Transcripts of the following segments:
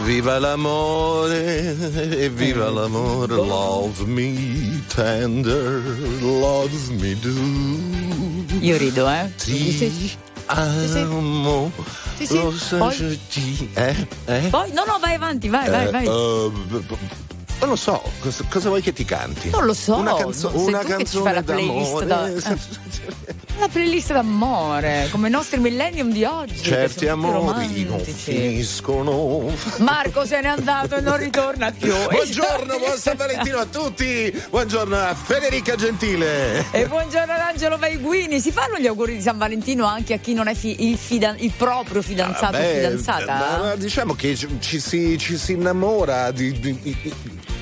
Evviva l'amore, evviva l'amore, love me tender, love me do. Io rido, eh. Ti amo, Sì, sì. lo so, Poi? ti- eh, eh? Poi, no, no, vai avanti, vai, vai, Eh, vai. uh, non lo so, cosa, cosa vuoi che ti canti? Non lo so, Una, canzo- no, una canzone la playlist d'amore. da- La playlist d'amore, come i nostri millennium di oggi. Certi amori non finiscono. Marco se n'è andato e non ritorna più. Buongiorno, buon San Valentino a tutti. Buongiorno a Federica Gentile. E buongiorno ad Angelo Vaiguini. Si fanno gli auguri di San Valentino anche a chi non è fi- il, fidan- il proprio fidanzato o Beh, fidanzata? ma- ma diciamo che ci, ci si, ci si innamora di, di- di-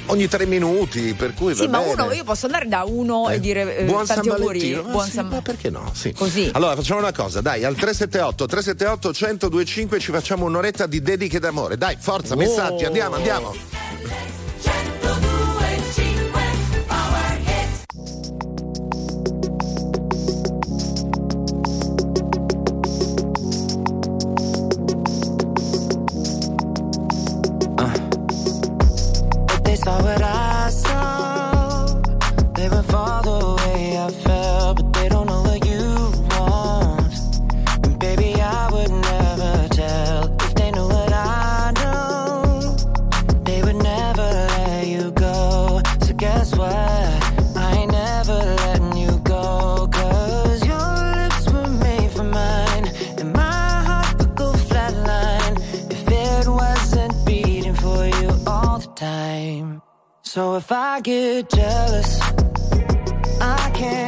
ogni tre minuti, per cui Sì, va ma bene. uno, io posso andare da uno Eh, e dire eh, buon tanti San auguri. Ah, Buon sì, San ma perché no? Sì. Così. Allora facciamo una cosa, dai, al 378 378 1025 ci facciamo un'oretta di dediche d'amore. Dai, forza, Oh. messaggi, andiamo, andiamo. So if I get jealous, I can't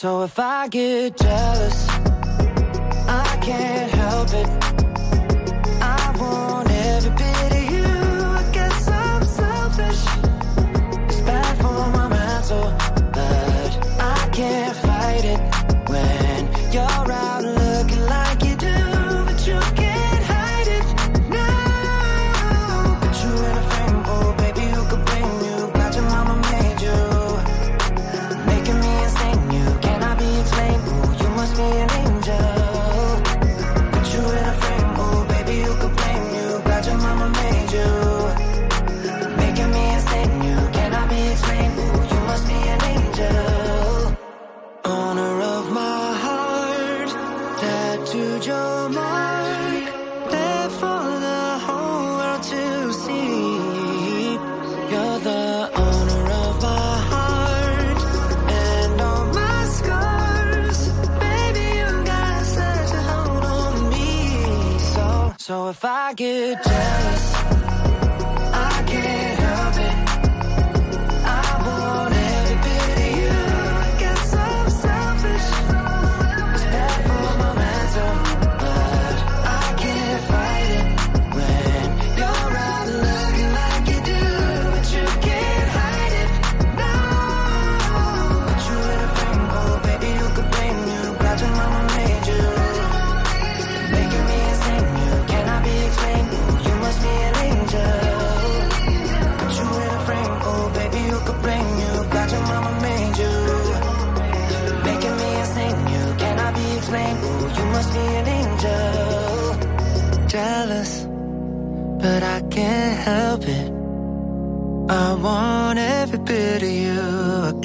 So if I get jealous, I can't help it. I want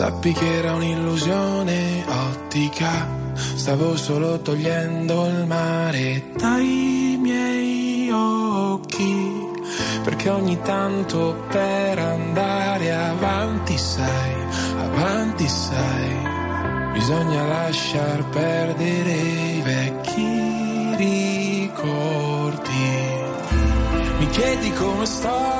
Sappi che era un'illusione ottica. Stavo solo togliendo il mare dai miei occhi. Perché ogni tanto per andare avanti, sai, avanti, sai, bisogna lasciar perdere i vecchi ricordi. Mi chiedi come sto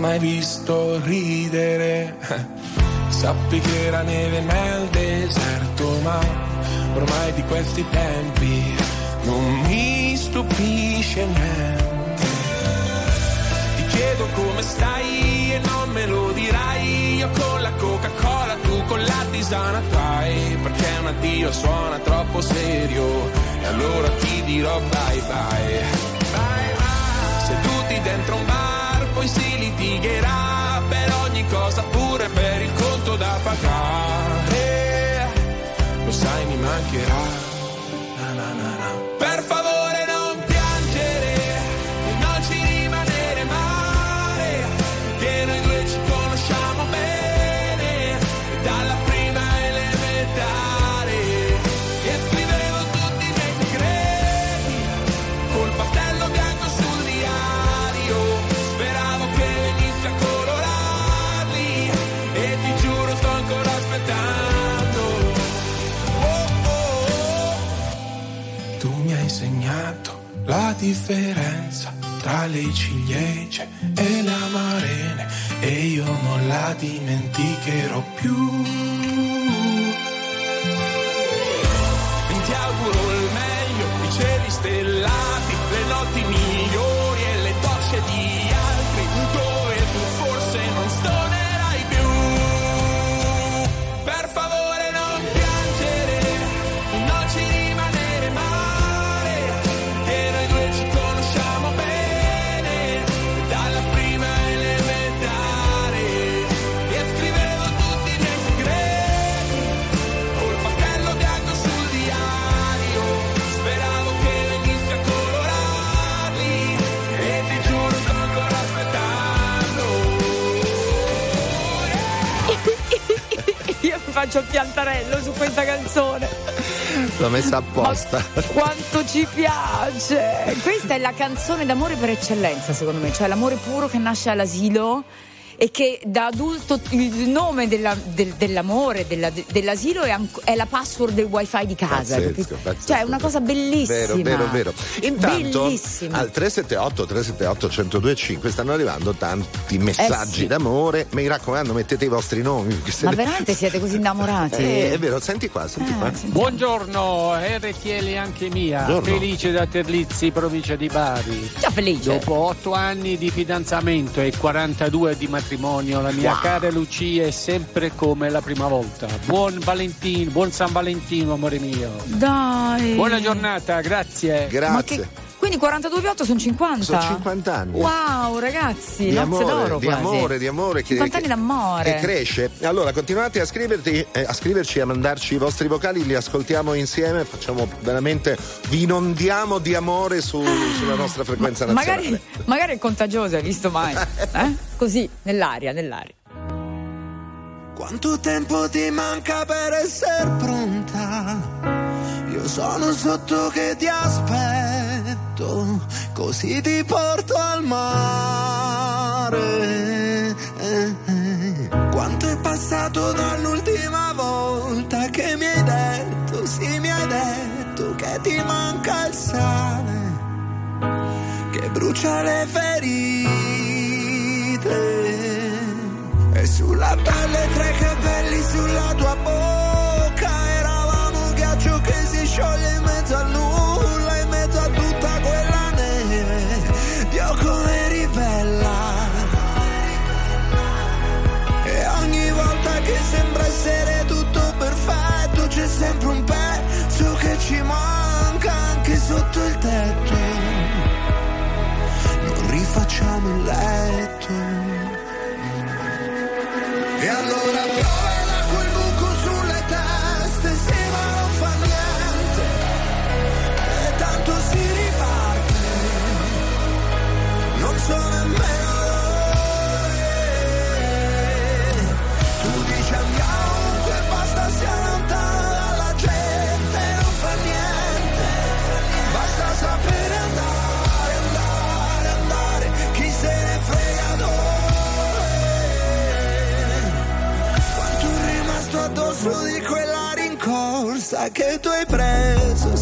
Mai visto ridere, sappi che era neve nel deserto, ma ormai di questi tempi non mi stupisce niente. Ti chiedo come stai e non me lo dirai, io con la Coca-Cola, tu con la tisana trai, perché un addio suona troppo serio, e allora ti dirò bye bye. Bye bye. Seduti dentro un bar, poi si litigherà per ogni cosa, pure per il conto da pagare. Lo sai, mi mancherà. La differenza tra le ciliegie e le amarene e io non la dimenticherò più. Ti auguro il meglio, i cieli stellati, le notti migliori e le docce di faccio piantarello su questa canzone. L'ho messa apposta. Ma quanto ci piace! Questa è la canzone d'amore per eccellenza, secondo me, cioè l'amore puro che nasce all'asilo e che da adulto il nome della- del- dell'amore, della- dell'asilo è, è la password del wifi di casa. Pazzesco, pazzesco. Cioè è una cosa bellissima. Vero, vero, vero. Intanto Bellissima. al 378 378 1025 stanno arrivando tanti messaggi Eh sì. d'amore. Mi raccomando, mettete i vostri nomi. Ma veramente siete così innamorati? Eh, è vero, senti qua, senti qua. Eh, senti- Buongiorno, RTL anche mia, Buongiorno. Felice da Terlizzi, provincia di Bari. Ciao felice. Dopo otto anni di fidanzamento e 42 di matrimonio, la mia Wow. cara Lucia è sempre come la prima volta. Buon Valentino, buon San Valentino, amore mio. Dai. Buona giornata, grazie. Grazie. Quindi 42 più 8 sono 50. Sono 50 anni. Wow, ragazzi, di amore, d'oro di quasi. amore, di amore. 50 che, anni d'amore. E cresce. Allora, continuate a, scriverti, eh, a scriverci, a mandarci i vostri vocali, li ascoltiamo insieme, facciamo veramente, vi inondiamo di amore su, ah. sulla nostra frequenza nazionale. Magari, magari è contagioso, hai visto mai? eh? Così, nell'aria, nell'aria. Quanto tempo ti manca per essere pronta? Io sono sotto che ti aspetto porto, così ti porto al mare. Quanto è passato dall'ultima volta che mi hai detto, sì mi hai detto che ti manca il sale, che brucia le ferite. E sulla pelle tre capelli, sulla tua bocca, eravamo un ghiaccio che si scioglie light Pensa que estoy preso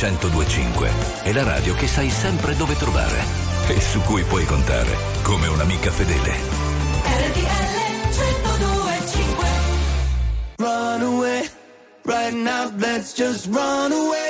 1025 è la radio che sai sempre dove trovare e su cui puoi contare come un'amica fedele. RTL 1025 Run away, right now let's just run away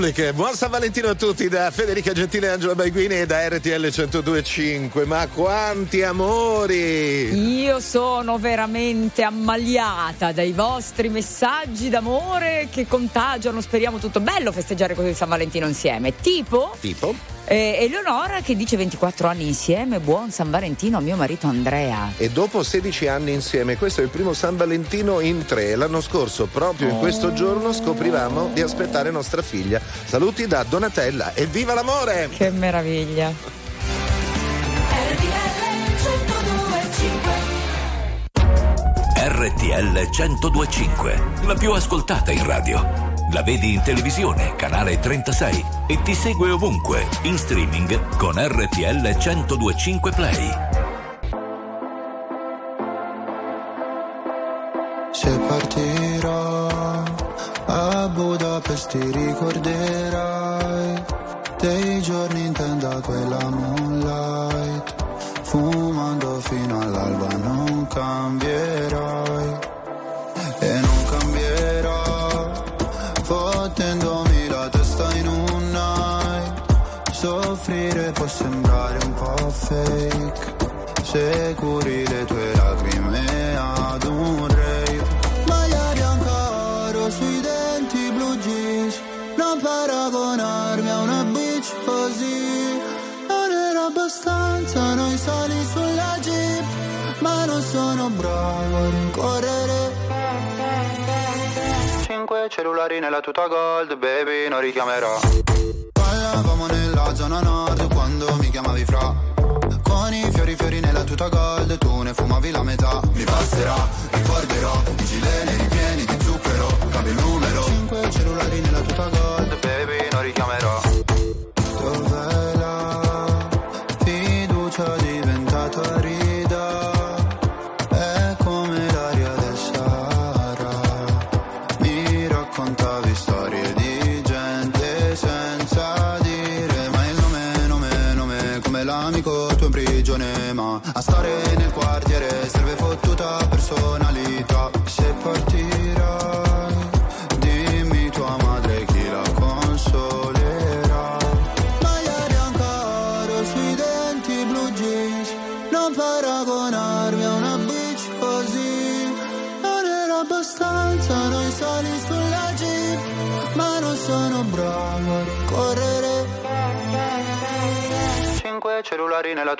Republic. Buon San Valentino a tutti da Federica Gentile e Angela Baiguini e da RTL 1025. Ma quanti amori! Io sono veramente ammaliata dai vostri messaggi d'amore che contagiano. Speriamo tutto bello festeggiare così San Valentino insieme. Tipo Tipo? Eh, Eleonora che dice 24 anni insieme, buon San Valentino a mio marito Andrea. E dopo 16 anni insieme, questo è il primo San Valentino in tre. L'anno scorso, proprio in questo giorno, scoprivamo di aspettare nostra figlia. Saluti da Donatella e viva l'amore! Che meraviglia. RTL 1025, la più ascoltata in radio. La vedi in televisione, canale 36 e ti segue ovunque, in streaming con RTL 1025 Play. Se partirò a Budapest ti ricorderai dei giorni in tenda quella moonlight fumando fino all'alba non cambierai fake. Se curi le tue lacrime ad un rave. Maglia bianca sui denti blu jeans. Non paragonarmi a una bitch così. Non era abbastanza noi sali sulla jeep. Ma non sono bravo a rincorrere. Cinque cellulari nella tuta gold, baby, non richiamerò. Parlavamo nella zona nord quando mi chiamavi fra. Con i fiori fiori nella tuta gold, tu ne fumavi la metà. Mi passerà, ricorderò, i gileni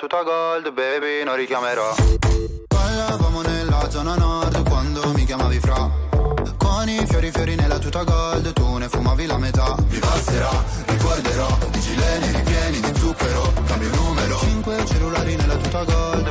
tuta gold, baby, non richiamerò. Parlavamo nella zona nord quando mi chiamavi fra. Con i fiori fiori nella tuta gold, tu ne fumavi la metà. Mi passerà, ricorderò, i gileni ripieni di zucchero, cambio numero. Cinque cellulari nella tuta gold,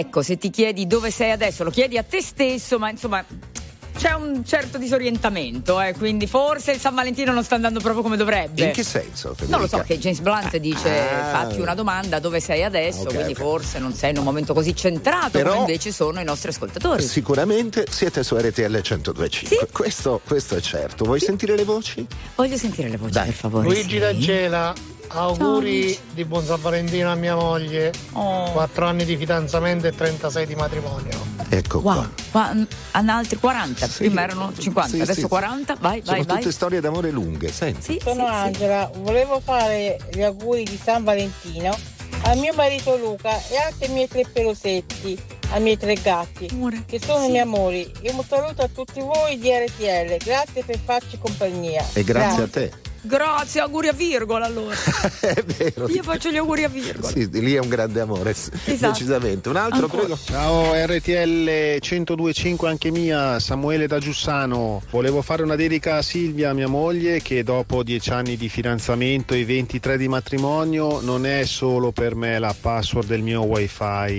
Ecco, se ti chiedi dove sei adesso, lo chiedi a te stesso, ma insomma c'è un certo disorientamento, eh, quindi forse il San Valentino non sta andando proprio come dovrebbe. In che senso? Federica? Non lo so, che James Blunt dice Ah. fatti una domanda dove sei adesso, Ok, quindi ok. forse non sei in un momento così centrato Però- come invece sono i nostri ascoltatori. Sicuramente siete su RTL 1025. Sì. Questo, questo è certo. Vuoi sentire le voci? Voglio sentire le voci, Dai. per favore. Luigi sì. D'Angela, auguri Luigi. di buon San Valentino a mia moglie. Oh. 4 anni di fidanzamento e 36 di matrimonio. Ecco Wow, qua. qua, hanno altri 40, Sì. prima erano 50, Sì, adesso sì. 40, vai, Sono vai, vai. tutte storie d'amore lunghe, senti. Sì, Sono sì, sì. Angela, volevo fare gli auguri di San Valentino a mio marito Luca e anche ai miei tre pelosetti, ai miei tre gatti, Amore, che sono sì. i miei amori. E un saluto a tutti voi di RTL, grazie per farci compagnia. E grazie a te. Grazie, auguri a virgola allora. è vero. Io faccio gli auguri a virgola. Sì, lì è un grande amore, Esatto. decisamente. Un altro, Ancora. prego. Ciao RTL 1025 anche mia, Samuele da Giussano. Volevo fare una dedica a Silvia, mia moglie, che dopo dieci anni di fidanzamento e 23 di matrimonio non è solo per me la password del mio wifi,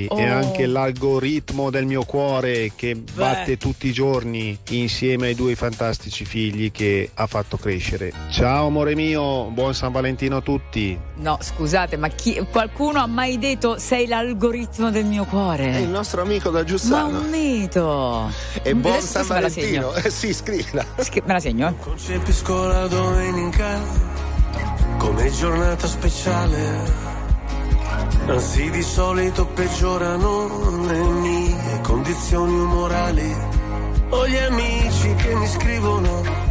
Oh. è anche l'algoritmo del mio cuore che batte tutti i giorni insieme ai due fantastici figli che ha fatto crescere. Ciao amore mio, buon San Valentino a tutti. No, scusate, ma chi- qualcuno ha mai detto sei l'algoritmo del mio È il cuore? nostro amico da Ma Giussano. un mito. E buon Adesso San Valentino. Eh sì, scrivila. Sch- Me la segno, eh. Concepisco la domenica come giornata speciale. Anzi, di solito peggiorano le mie condizioni umorali. Ho gli amici che mi scrivono: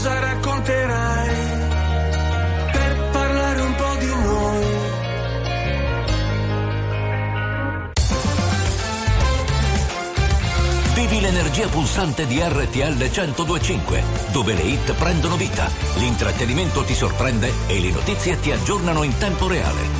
Cosa racconterai? per parlare un po' di noi. Vivi l'energia pulsante di RTL 1025, dove le hit prendono vita, l'intrattenimento ti sorprende e le notizie ti aggiornano in tempo reale.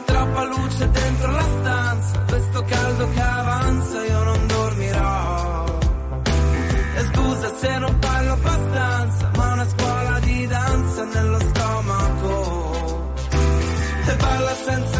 C'è troppa luce dentro la stanza, questo caldo che avanza io non dormirò. E scusa se non parlo abbastanza, ma una scuola di danza nello stomaco. E balla senza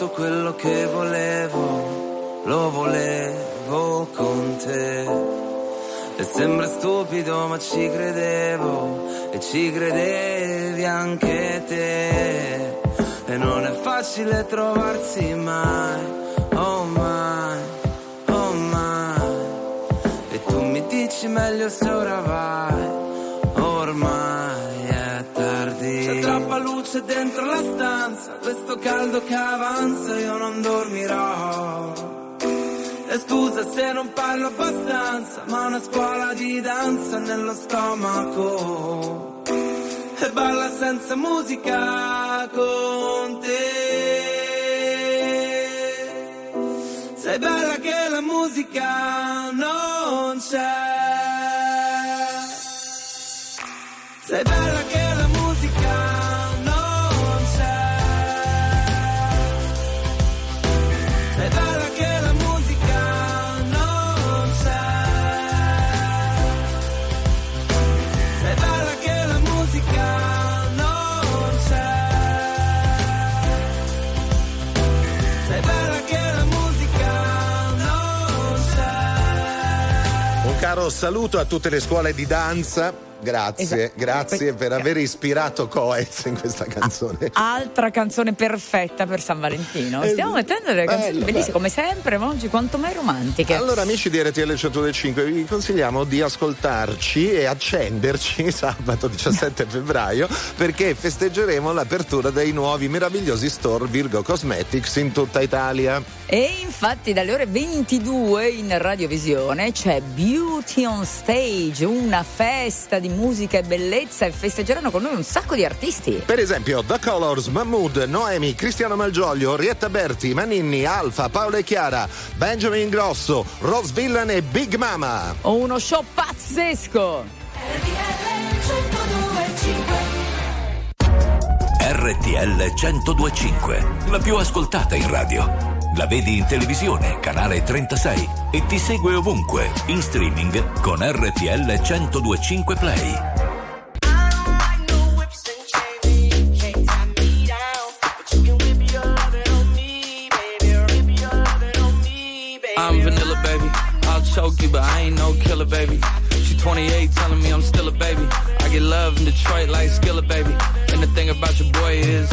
tutto quello che volevo, lo volevo con te. E sembra stupido ma ci credevo e ci credevi anche te. E non è facile trovarsi mai, oh mai, oh mai. E tu mi dici meglio se ora vai, luce dentro la stanza, questo caldo che avanza io non dormirò. E scusa se non parlo abbastanza, ma una scuola di danza nello stomaco. E balla senza musica con te. Sei bella che la musica non c'è. Sei bella saluto a tutte le scuole di danza. Grazie, Esatto. grazie per aver ispirato Coez in questa canzone. Altra canzone perfetta per San Valentino. Stiamo mettendo delle canzoni bello, bellissime, bello. come sempre, ma oggi quanto mai romantiche. Allora, amici di RTL 105, vi consigliamo di ascoltarci e accenderci sabato 17 febbraio perché festeggeremo l'apertura dei nuovi meravigliosi store Virgo Cosmetics in tutta Italia. E infatti dalle ore 22 in radiovisione c'è Beauty on Stage, una festa di musica e bellezza e festeggeranno con noi un sacco di artisti. Per esempio, The Colors, Mahmood, Noemi, Cristiano Malgioglio, Rietta Berti, Maninni, Alfa, Paola e Chiara, Benjamin Grosso, Rose Villan e Big Mama. Ho uno show pazzesco. RTL 1025, la più ascoltata in radio. La vedi in televisione, canale 36 e ti segue ovunque, in streaming con RTL 1025 Play. I'm vanilla, baby. I'll choke you, but I ain't no killer, baby. She 28, telling me I'm still a baby. I get love in Detroit like Skilla, baby. And the thing about your boy is,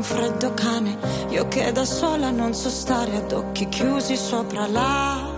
Un freddo cane, io che da sola non so stare ad occhi chiusi sopra la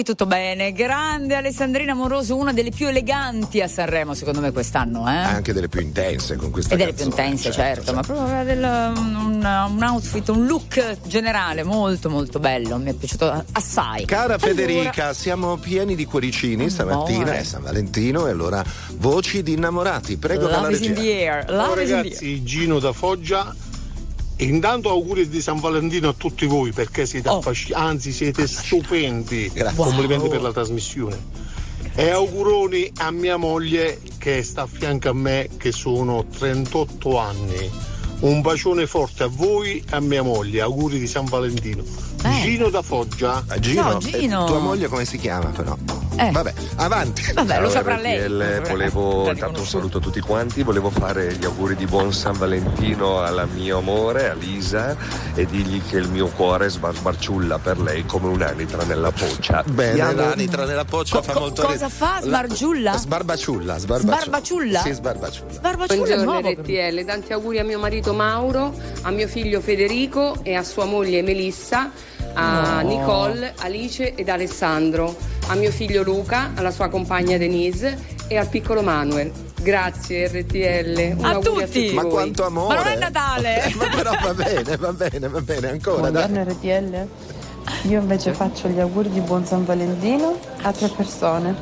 qui tutto bene. Grande Alessandrina Moroso, una delle più eleganti a Sanremo, secondo me, quest'anno, eh? Anche delle più intense con questa E delle più canzone, intense, certo, ma proprio aveva del- un, un- outfit, un look generale molto molto bello, mi è piaciuto assai. Cara Allora- Federica, siamo pieni di cuoricini stamattina, Amore. è San Valentino e allora voci di innamorati. Prego Love dalla is in regia. the air, Ciao love is in the air. ragazzi, Gino da Foggia. Intanto auguri di San Valentino a tutti voi perché siete Oh. affasci- anzi siete stupendi. Complimenti per la trasmissione. E auguroni a mia moglie che sta a fianco a me che sono 38 anni. Un bacione forte a voi e a mia moglie. Auguri di San Valentino. Gino da Foggia. Gino, Ciao, Gino. eh, tua moglie come si chiama però? Eh. Vabbè, avanti. Vabbè, lo saprà lei. RTL, volevo intanto un saluto a tutti quanti, volevo fare gli auguri di buon San Valentino alla mio amore, a Lisa, e dirgli che il mio cuore sbar- sbarciulla per lei come un'anitra nella poccia. Bene, l'anitra nella poccia fa Co- molto cosa fa? Sbargiulla? Sbarbaciulla, sbarbaciulla. Sbarbaciulla? Sì, sbarbaciulla. Sbarbaciulla è Buongiorno nuovo. RTL, tanti auguri a mio marito Mauro, a mio figlio Federico e a sua moglie Melissa, a No. Nicole, Alice ed Alessandro, a mio figlio Luca, alla sua compagna Denise e al piccolo Manuel. Grazie RTL. Un A augurio tutti. Ma voi. quanto amore. Ma non è Natale. Ma però va bene, va bene, va bene, ancora. dai. Buongiorno RTL. Io invece faccio gli auguri di buon San Valentino a tre persone.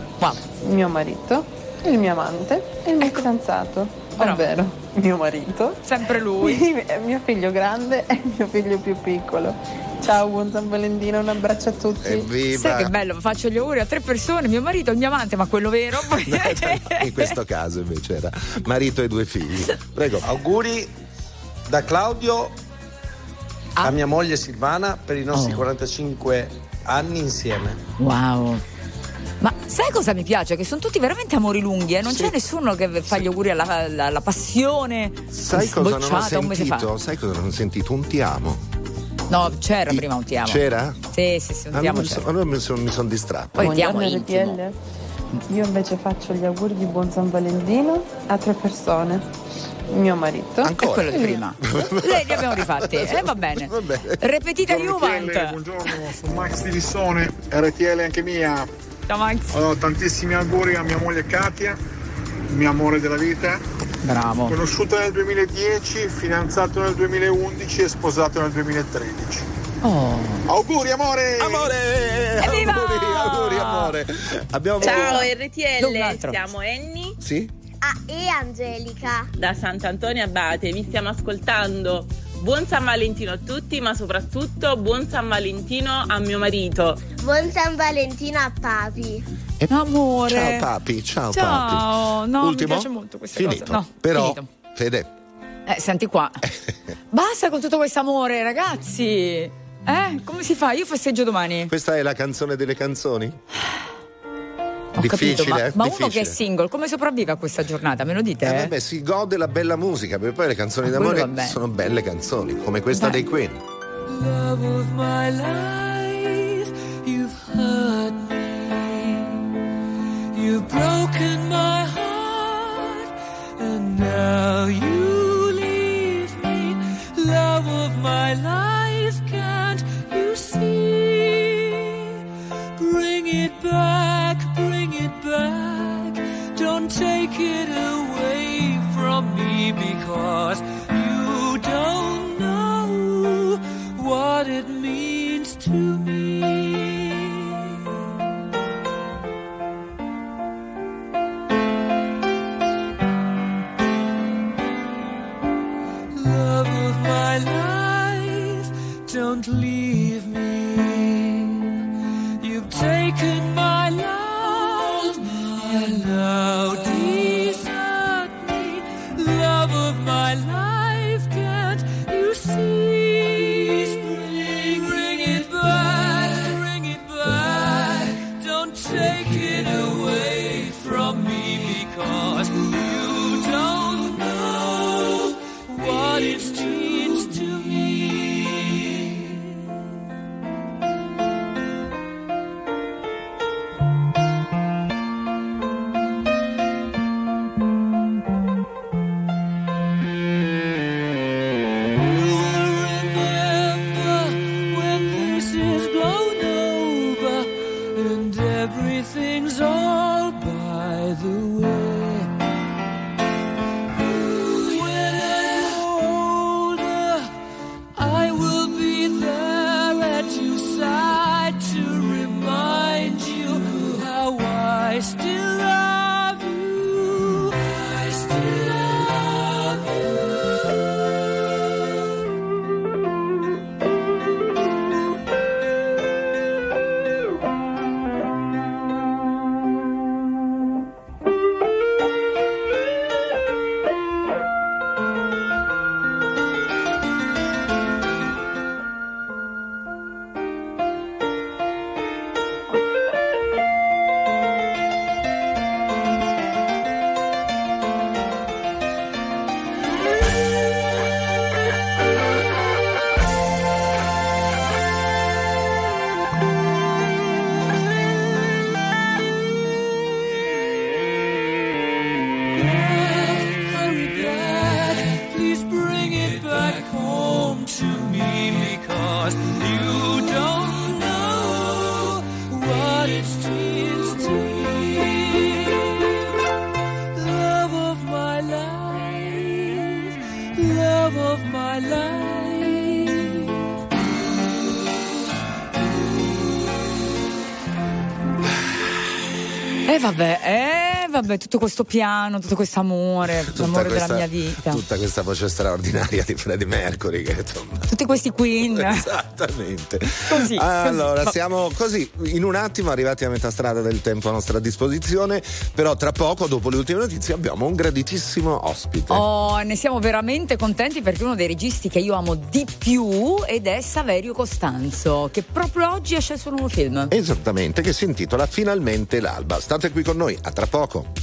Il mio marito, il mio amante e il mio fidanzato. Ovvero mio marito. Sempre lui. mio figlio grande e mio figlio più piccolo. Ciao, buon San Valentino, un abbraccio a tutti. Evviva! Sai che bello, faccio gli auguri a tre persone, mio marito, il mio amante, ma quello vero. poi- In questo caso invece era marito e due figli. Prego. Auguri da Claudio Ah. a mia moglie Silvana per i nostri Oh. 45 anni insieme. Wow. Ma sai cosa mi piace? Che sono tutti veramente amori lunghi, eh? non c'è nessuno che fa gli auguri alla, alla- alla passione Sai cosa non ho sentito? Sai cosa non ho sentito? Un ti amo. No, c'era prima un ti amo. C'era? Sì, sì, sì, un ti Allora amo allora mi sono mi son distratto. Poi ti amo. RTL. Io invece faccio gli auguri di buon San Valentino a tre persone. Mio marito. E quello di prima. Lei li abbiamo rifatti. E va bene. Repetita Juvent. Buongiorno, sono Max di Lissone, RTL anche mia. Ciao Max. Allora, tantissimi auguri a mia moglie Katia, mio amore della vita. Bravo. Conosciuto nel 2010, fidanzato nel 2011 e sposato nel 2013. Auguri amore! Amore! Evviva! Auguri, auguri, amore! Abbiamo Ciao Un RTL, siamo Annie Sì? ah, e Angelica da Sant'Antonio Abate, vi stiamo ascoltando. Buon San Valentino a tutti, ma soprattutto buon San Valentino a mio marito. Buon San Valentino a Papi. Amore. Ciao papi, ciao, Ciao, papi. no, Ultimo? mi piace molto questa Finito. cosa. No, Però, finito. Fede, Eh, senti qua. Basta con tutto questo amore, ragazzi. Eh? Come si fa? Io festeggio domani. questa è la canzone delle canzoni? Ho Difficile, capito, ma, eh? ma uno Difficile. che è single, come sopravvive a questa giornata? Me lo dite? Eh, vabbè, si gode la bella musica, perché poi le canzoni Ah, d'amore sono belle canzoni, come questa Dai. dei Queen. Love of my life, you've hurt me. You've broken my heart, and now you leave me. Love of my life, can't you see? Bring it back, because you don't know what it means to me. Vabbè, eh vabbè, tutto questo piano, tutto questo amore, l'amore della mia vita. tutta questa voce straordinaria di Freddie Mercury che insomma Tutti questi Queen. Esattamente. Così, Allora, così. siamo così in un attimo arrivati a metà strada del tempo a nostra disposizione, però tra poco, dopo le ultime notizie, abbiamo un graditissimo ospite. Oh, ne siamo veramente contenti perché è uno dei registi che io amo di più ed è Saverio Costanzo, che proprio oggi esce il suo nuovo film. Esattamente, che si intitola Finalmente l'alba. State qui con noi, a tra poco.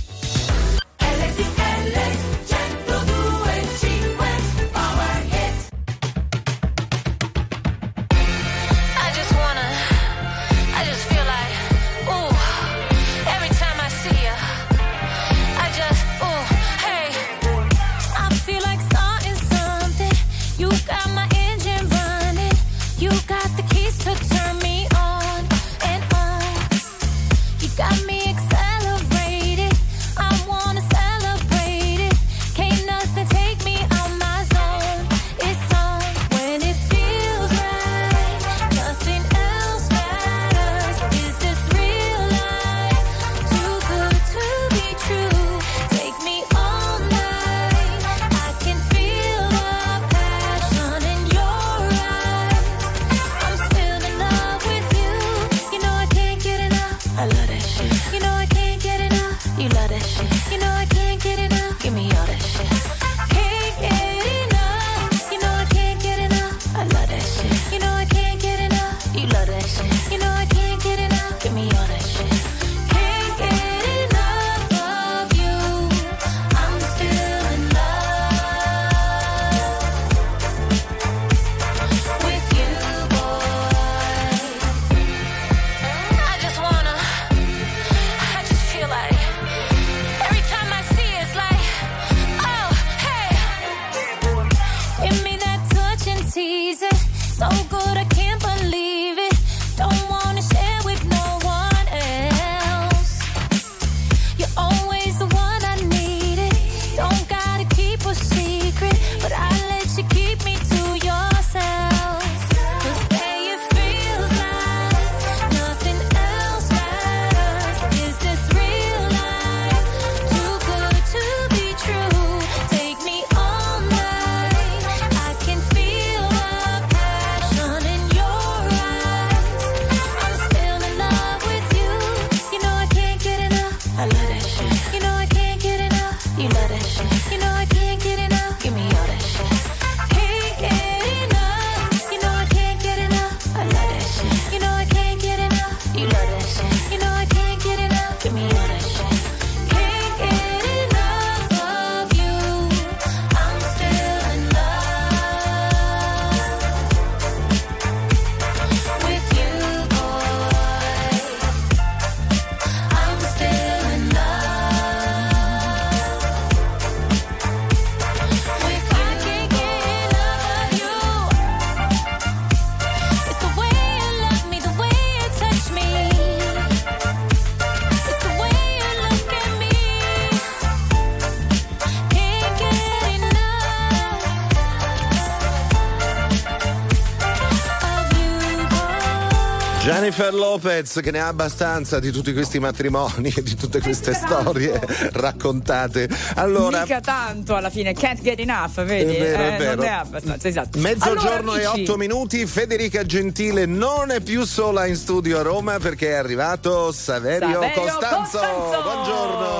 Jennifer Lopez che ne ha abbastanza di tutti questi matrimoni e di tutte queste storie raccontate. Allora, Mica tanto alla fine, can't get enough, vedi? È vero, è Eh, vero. Non ha abbastanza, esatto. Mezzogiorno Allora, e otto minuti, Federica Gentile non è più sola in studio a Roma perché è arrivato Saverio, Saverio Costanzo. Costanzo. Buongiorno.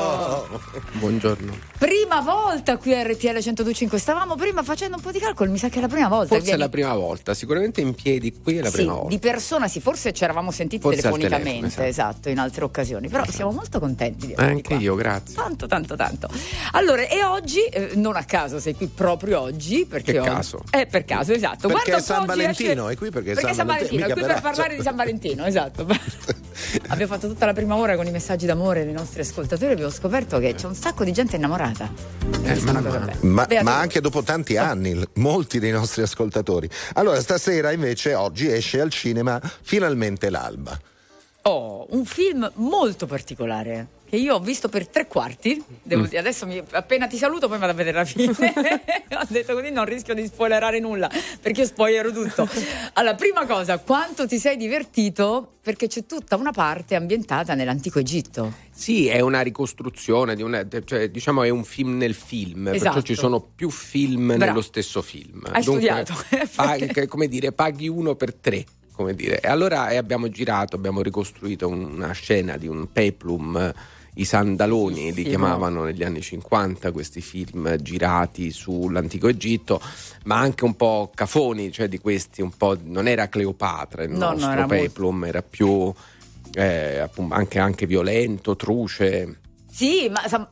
Buongiorno. Prima volta qui a RTL 1025, stavamo prima facendo un po' di calcolo, mi sa che è la prima volta. Forse è la prima volta, sicuramente in piedi qui è la Sì, prima volta. di persona sì, forse ci eravamo sentiti Forse telefonicamente, telefono, esatto, in altre occasioni, però siamo molto contenti di averti Anche qua. io, grazie. Tanto, tanto, tanto. Allora, e oggi, eh, non a caso sei qui proprio oggi, perché Per oggi- caso. Eh, per caso, esatto. Perché Guarda San Valentino, esce- è qui perché perché San San Valentino, è Valentino, qui per- parlare di San Valentino, esatto. Abbiamo fatto tutta la prima ora con i messaggi d'amore dei nostri ascoltatori e abbiamo scoperto che c'è un sacco di gente innamorata. Bella. Ma, Beato- ma anche dopo tanti anni, l- molti dei nostri ascoltatori. Allora, stasera invece, oggi esce al cinema finalmente l'alba. Oh, un film molto particolare che io ho visto per tre quarti. Devo Mm. dire, adesso mi- appena ti saluto, poi vado a vedere la fine. ho detto così non rischio di spoilerare nulla perché io spoilerò tutto. Allora, prima cosa, quanto ti sei divertito? Perché c'è tutta una parte ambientata nell'antico Egitto. Sì, è una ricostruzione di una, cioè, diciamo è un film nel film, Esatto. perciò ci sono più film Bravo. nello stesso film. Hai studiato. paghi- che- come dire, paghi uno per tre. Come dire. E allora eh, abbiamo girato, abbiamo ricostruito un- una scena di un peplum. I sandaloni li chiamavano negli anni 50 questi film girati sull'antico Egitto, ma anche un po' cafoni, cioè di questi un po' non era Cleopatra il No, no, nostro era molto- peplum, era più eh, anche, anche violento, truce. Sì, ma insomma,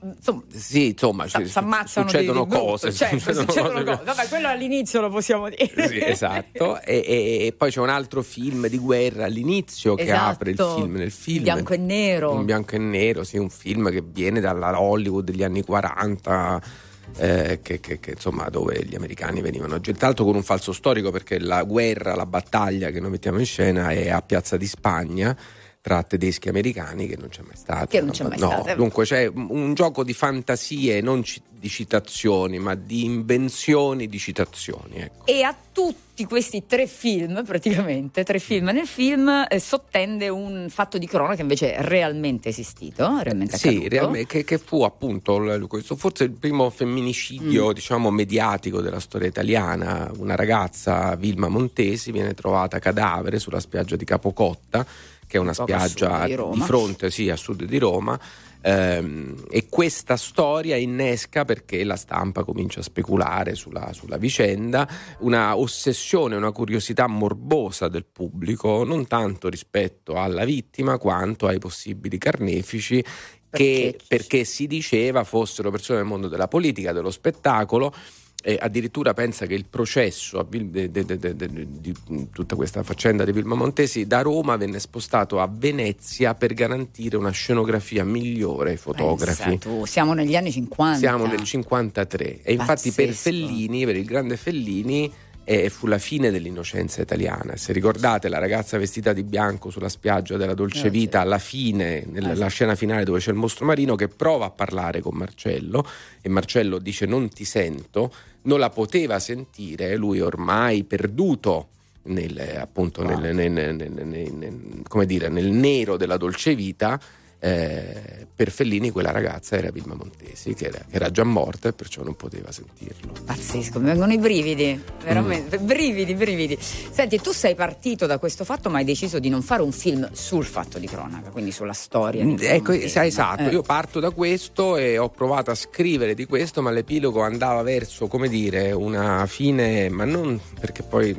Sì, insomma, ammazzano succedono di, di cose. certo, succedono succedono cose. cose. Vabbè, quello all'inizio lo possiamo dire. Sì, esatto. E, e- e poi c'è un altro film di guerra all'inizio che Esatto. apre il film nel film. Bianco e nero. Un bianco e nero, sì, un film che viene dalla Hollywood degli anni 40. eh, che, che- che, insomma dove gli americani venivano tra l'altro con un falso storico perché la guerra, la battaglia che noi mettiamo in scena è a Piazza di Spagna tra tedeschi e americani che non c'è mai stato Che non c'è mai no, stato. dunque c'è un gioco di fantasie non ci- di citazioni ma di invenzioni di citazioni ecco. E a tutti questi tre film, praticamente, tre film nel film, eh, sottende un fatto di cronaca che invece è realmente esistito, realmente Sì, accaduto. realmente, che, che fu appunto questo, forse il primo femminicidio Mm. diciamo mediatico della storia italiana. Una ragazza, Vilma Montesi, viene trovata cadavere sulla spiaggia di Capocotta, che è una spiaggia di Roma. fronte, sì, a sud di Roma. ehm, e questa storia innesca perché la stampa comincia a speculare sulla, sulla vicenda, una ossessione, una curiosità morbosa del pubblico, non tanto rispetto alla vittima quanto ai possibili carnefici che perché si diceva fossero persone del mondo della politica, dello spettacolo. E addirittura pensa che il processo di tutta questa faccenda di Vilma Montesi da Roma venne spostato a Venezia per garantire una scenografia migliore ai fotografi. Tu, siamo negli anni 50. Siamo nel 53 e infatti per Pazzesco. Fellini, per il grande Fellini, eh, fu la fine dell'innocenza italiana. Se ricordate la ragazza vestita di bianco sulla spiaggia della Dolce Eh, Vita, alla fine, nella la scena finale dove c'è il mostro marino che prova a parlare con Marcello e Marcello dice non ti sento, non la poteva sentire, lui ormai perduto nel, appunto nel- nel- nel- nel- nel- come dire, nel nero della dolce vita. Eh, per Fellini quella ragazza era Vilma Montesi che era, che era già morta e perciò non poteva sentirlo. Pazzesco, mi vengono i brividi, veramente, Mm. brividi, brividi. Senti, tu sei partito da questo fatto, ma hai deciso di non fare un film sul fatto di cronaca, quindi sulla storia. di Ecco, Montesi. sa- esatto, Eh. io parto da questo e ho provato a scrivere di questo, ma l'epilogo andava verso, come dire, una fine, ma non perché poi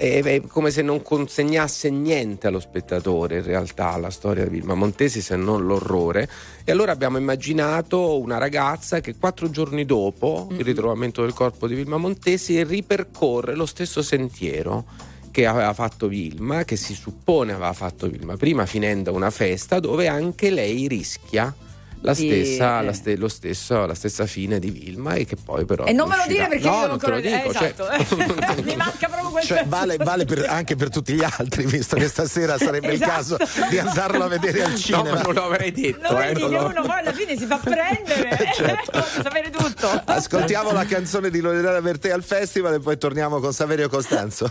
è, è come se non consegnasse niente allo spettatore in realtà la storia di Vilma Montesi se non l'orrore. E allora abbiamo immaginato una ragazza che quattro giorni dopo il ritrovamento del corpo di Vilma Montesi ripercorre lo stesso sentiero che aveva fatto Vilma, che si suppone aveva fatto Vilma prima, finendo una festa dove anche lei rischia la Di- stessa, eh. la, ste- lo stesso- la stessa fine di Vilma e che poi però E non me lo riuscirà- dire perché no, io non te lo ancora dico, eh, cioè- esatto. Mi manca proprio quel Cioè, vale, vale per- anche per tutti gli altri, visto che stasera sarebbe il caso Esatto. di andarlo a vedere al No, cinema. ma non lo avrei detto. No, eh, vedi non che lo- uno poi alla fine si fa prendere, Certo. voglio sapere tutto. Ascoltiamo la canzone di Loredana Bertè al festival e poi torniamo con Saverio Costanzo.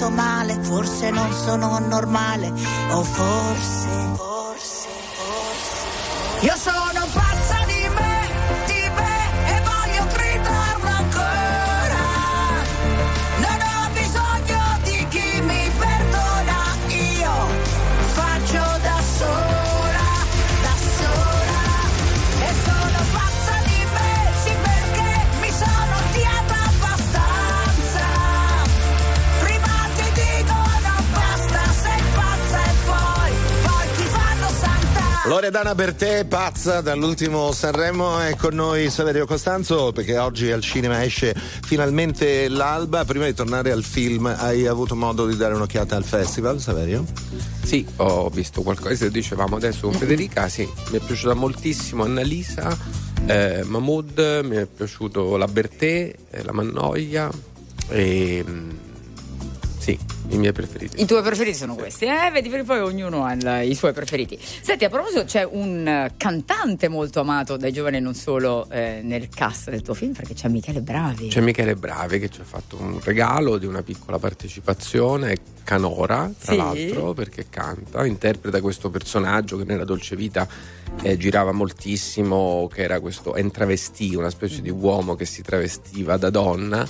fatto male, forse non sono normale, o forse, forse, forse. Io sono Loredana Bertè, pazza dall'ultimo Sanremo, è con noi Saverio Costanzo perché oggi al cinema esce finalmente l'alba. Prima di tornare al film, hai avuto modo di dare un'occhiata al festival, Saverio? Sì, ho visto qualcosa, dicevamo adesso con Federica, sì, mi è piaciuta moltissimo Annalisa, eh, Mahmood, mi è piaciuto la Bertè, eh, la Mannoia e mm, sì, i miei preferiti. I tuoi preferiti sono questi, eh? Vedi, perché poi ognuno ha il- i suoi preferiti. Senti, a proposito, c'è un cantante molto amato dai giovani, non solo eh, nel cast del tuo film, perché c'è Michele Bravi. C'è Michele Bravi che ci ha fatto un regalo di una piccola partecipazione, Canora, tra Sì. l'altro, perché canta, interpreta questo personaggio che nella Dolce Vita eh, girava moltissimo, che era questo entravestì, una specie di uomo che si travestiva da donna.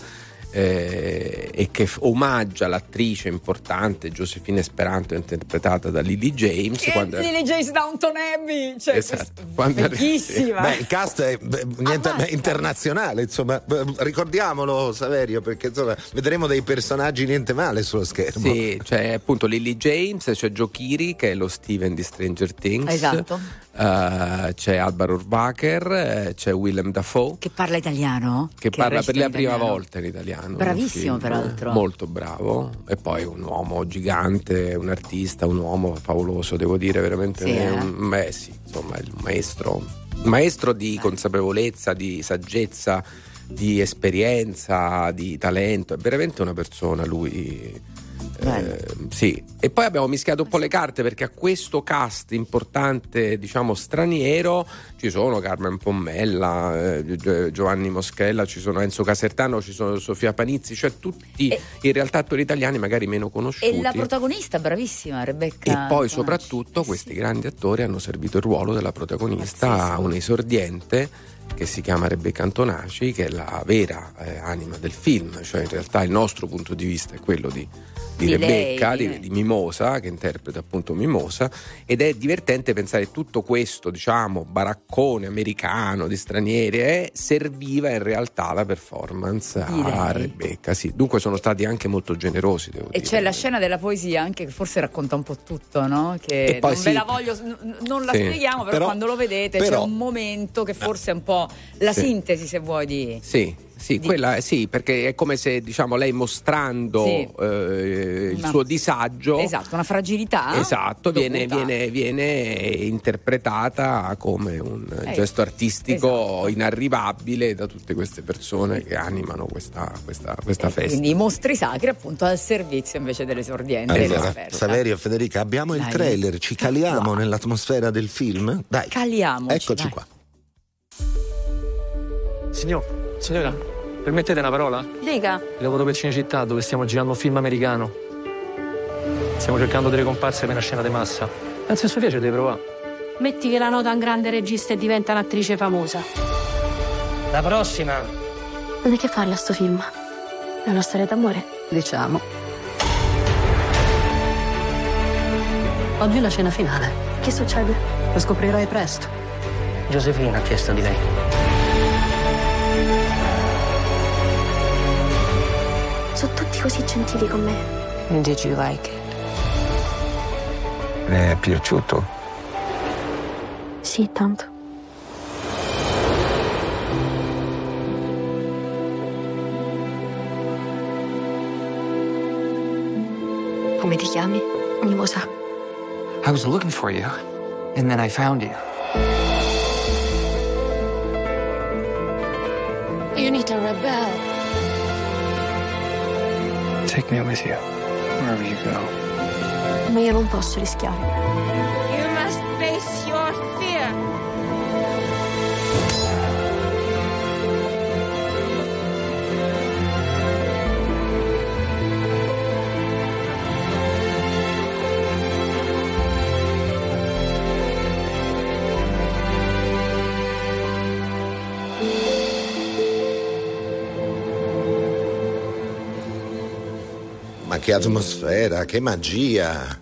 Eh, e che f- omaggia l'attrice importante Giuseppina Esperanto interpretata da Lily James Che quando Lily James Downton Abbey, cioè, Esatto. Quando- bellissima. Beh, il cast è beh, niente- beh, internazionale, insomma, beh, ricordiamolo Saverio, perché insomma, vedremo dei personaggi niente male sullo schermo. Sì, c'è appunto Lily James, c'è Joe Kiri che è lo Steven di Stranger Things. Esatto. Eh, c'è Alvaro Urbacher, eh, c'è Willem Dafoe Che parla italiano? che, parla per la in prima italiano. volta in italiano. Bravissimo, film, peraltro. Molto bravo. E poi un uomo gigante, un artista, un uomo favoloso, devo dire, veramente. Sì, eh? un, beh, sì, insomma, il maestro. Maestro di consapevolezza, di saggezza, di esperienza, di talento. È veramente una persona lui. Eh, sì, e poi abbiamo mischiato un po' le carte perché a questo cast importante, diciamo straniero, ci sono Carmen Pommella, eh, Gio- Giovanni Moschella, ci sono Enzo Casertano, ci sono Sofia Panizzi, cioè tutti in realtà attori italiani magari meno conosciuti. E la protagonista, bravissima, Rebecca. E poi Tonaci. soprattutto questi grandi attori hanno servito il ruolo della protagonista, un esordiente che si chiama Rebecca Antonaci, che è la vera eh, anima del film, cioè in realtà il nostro punto di vista è quello di, di Di Rebecca, lei, di, di- di Mimosa, che interpreta appunto Mimosa, ed è divertente pensare tutto questo, diciamo, baraccone americano di stranieri, eh, serviva in realtà alla performance a. Rebecca. Sì. Dunque sono stati anche molto generosi, devo E dire. c'è la scena della poesia anche che forse racconta un po' tutto, no? Che E poi non sì. ve la voglio, n- non la Sì. spieghiamo, però, Però- quando lo vedete c'è però- un momento che forse è un po' la Sì. sintesi, se vuoi, di. Sì, sì, quella, sì, perché è come se diciamo lei mostrando Sì. eh, il Una- suo disagio. Esatto, una fragilità. Esatto, viene, viene- viene interpretata come un Eh, gesto artistico esatto. inarrivabile da tutte queste persone che animano questa, questa- questa festa. Quindi i mostri sacri appunto al servizio invece dell'esordiente. Allora, dell'esperta. Saverio e Federica, abbiamo il Dai. trailer, ci caliamo nell'atmosfera del film? Dai, Caliamoci, eccoci dai. qua. Signor, signora, permettete una parola? Dica, Lavoro per Cinecittà dove stiamo girando un film americano. Stiamo cercando delle comparse per una scena di massa. Penso che suo piace deve provare. metti che la nota un grande regista e diventa un'attrice famosa. La prossima! Ma di che parla sto film? È una storia d'amore? Diciamo. Oggi è la scena finale. Che succede? Lo scoprirai presto. Giosefina ha chiesto di lei. Tutti così gentili con me. Did you like it? Le è piaciuto? Sì, tanto. Come ti chiami? Mimosa. I was looking for you, and then I found you. You need to rebel. Take me with you, wherever you go. Ma io non posso rischiare. Che atmosfera, che magia.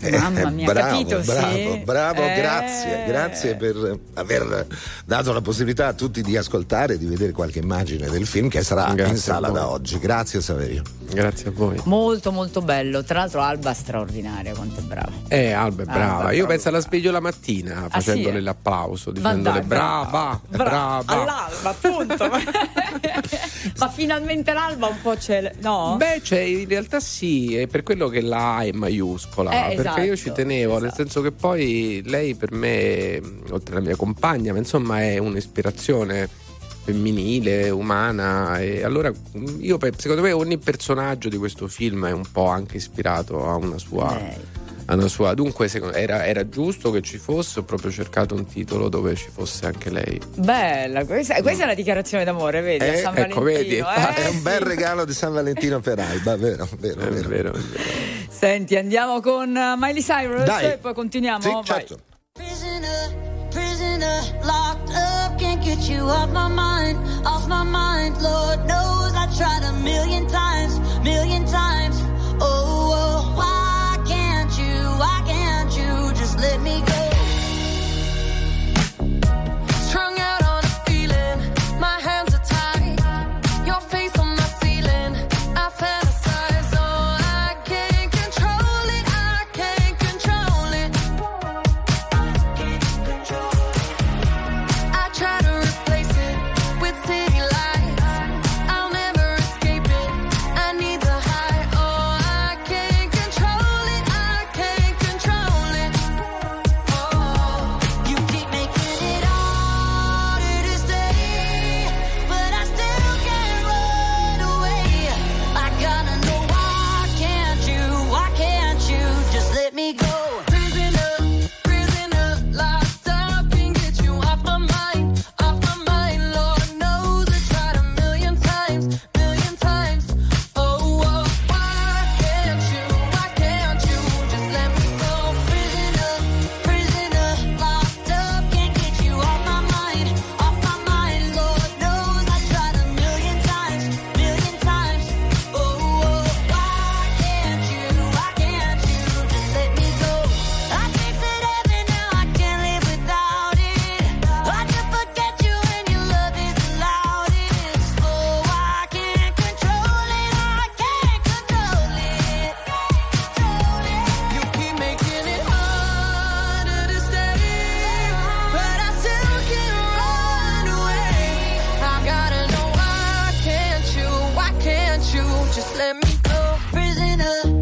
Eh, Mamma mia, bravo, capito, sì? bravo, bravo, Eh. grazie, grazie per aver dato la possibilità a tutti di ascoltare e di vedere qualche immagine del film che sarà Grazie in sala da oggi. Grazie Saverio. Grazie a voi. Molto molto bello. Tra l'altro Alba straordinaria, quanto è brava. Eh, Alba è brava. brava. Io penso la sveglio la mattina Ah, sì, facendole eh? l'applauso, dicendole dai, brava, brava. All'alba, appunto. Ma finalmente l'alba un po' c'è. No? Beh, cioè, in realtà sì, è per quello che la A è maiuscola. Eh, perché esatto, io ci tenevo, nel senso che poi lei per me, oltre alla mia compagna, ma insomma è un'ispirazione femminile, umana. E allora io secondo me ogni personaggio di questo film è un po' anche ispirato a una sua. a una sua- dunque era, era giusto che ci fosse, ho proprio cercato un titolo dove ci fosse anche lei. Bella, questa, questa è una dichiarazione d'amore, vedi? a Eh, San ecco, vedi, eh? È un bel regalo di San Valentino per Alba, vero, vero, vero. Senti, andiamo con uh, Miley Cyrus Dai. e poi continuiamo. Sì, certo. Prisoner, locked up, can't get you off my mind, off my mind. Lord knows I tried a million times, million times. Oh, let me go? let me go. Prisoner.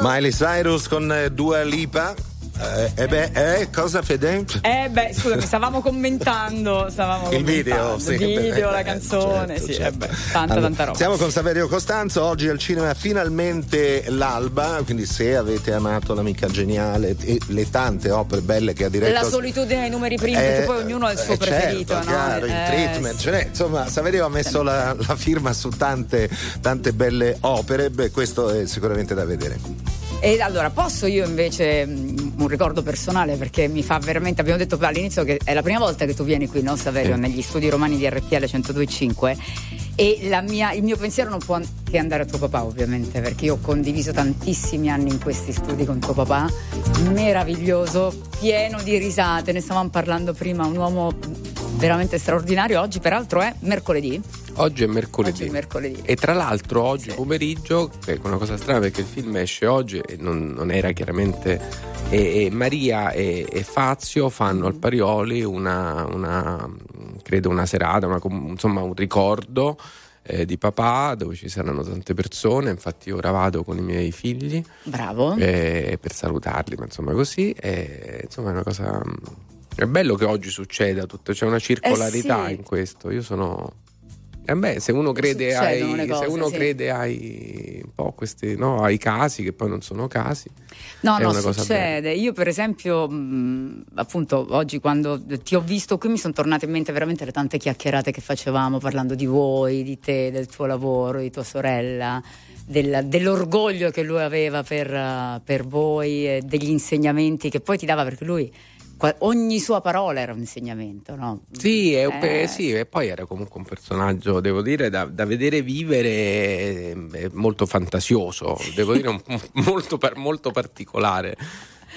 Miley Cyrus con eh, Dua Lipa. Eh, eh beh, eh, cosa Fede? Eh beh, scusami, stavamo commentando, stavamo Il video, commentando. sì, Il video, eh, la eh, canzone, certo, sì, certo. eh beh, tanta Allora, tanta roba. Siamo con Saverio Costanzo, oggi al cinema finalmente l'alba, quindi se avete amato l'amica geniale e le tante opere belle che ha diretto La solitudine ai numeri primi, Eh, perché poi ognuno ha il suo eh, preferito, certo, no? chiaro, il Eh, treatment, n'è. insomma Saverio ha messo la, la firma su tante, tante belle opere, beh, questo è sicuramente da vedere. E allora posso io invece mh, un ricordo personale? Perché mi fa veramente, abbiamo detto all'inizio che è la prima volta che tu vieni qui, no Saverio, Sì. negli studi romani di RTL 1025 e la mia- il mio pensiero non può che andare a tuo papà ovviamente perché io ho condiviso tantissimi anni in questi studi con tuo papà, meraviglioso, pieno di risate, ne stavamo parlando prima, un uomo veramente straordinario, oggi peraltro è mercoledì. Oggi è mercoledì. Oggi è mercoledì. E tra l'altro oggi pomeriggio, ecco una cosa strana perché il film esce oggi e non, non era chiaramente... E, e Maria e, e Fazio fanno al Parioli una, una, credo una serata, una insomma un ricordo eh, di papà dove ci saranno tante persone, infatti ora vado con i miei figli Bravo. eh, per salutarli, ma insomma così, e, insomma è una cosa... È bello che oggi succeda tutto, c'è una circolarità sì. in questo, io sono... Eh beh, se uno crede, ai, cose, se uno sì. crede ai, un po' questi, no, ai casi che poi non sono casi, No, è no, una cosa bella. succede. Io, per esempio, mh, appunto, oggi quando ti ho visto qui mi sono tornate in mente veramente le tante chiacchierate che facevamo parlando di voi, di te, del tuo lavoro, di tua sorella. del- dell'orgoglio che lui aveva per, per voi, degli insegnamenti che poi ti dava perché lui ogni sua parola era un insegnamento, no? Sì, Eh, eh, sì, e poi era comunque un personaggio, devo dire, da, da vedere vivere eh, molto fantasioso, devo dire, un- molto, molto particolare.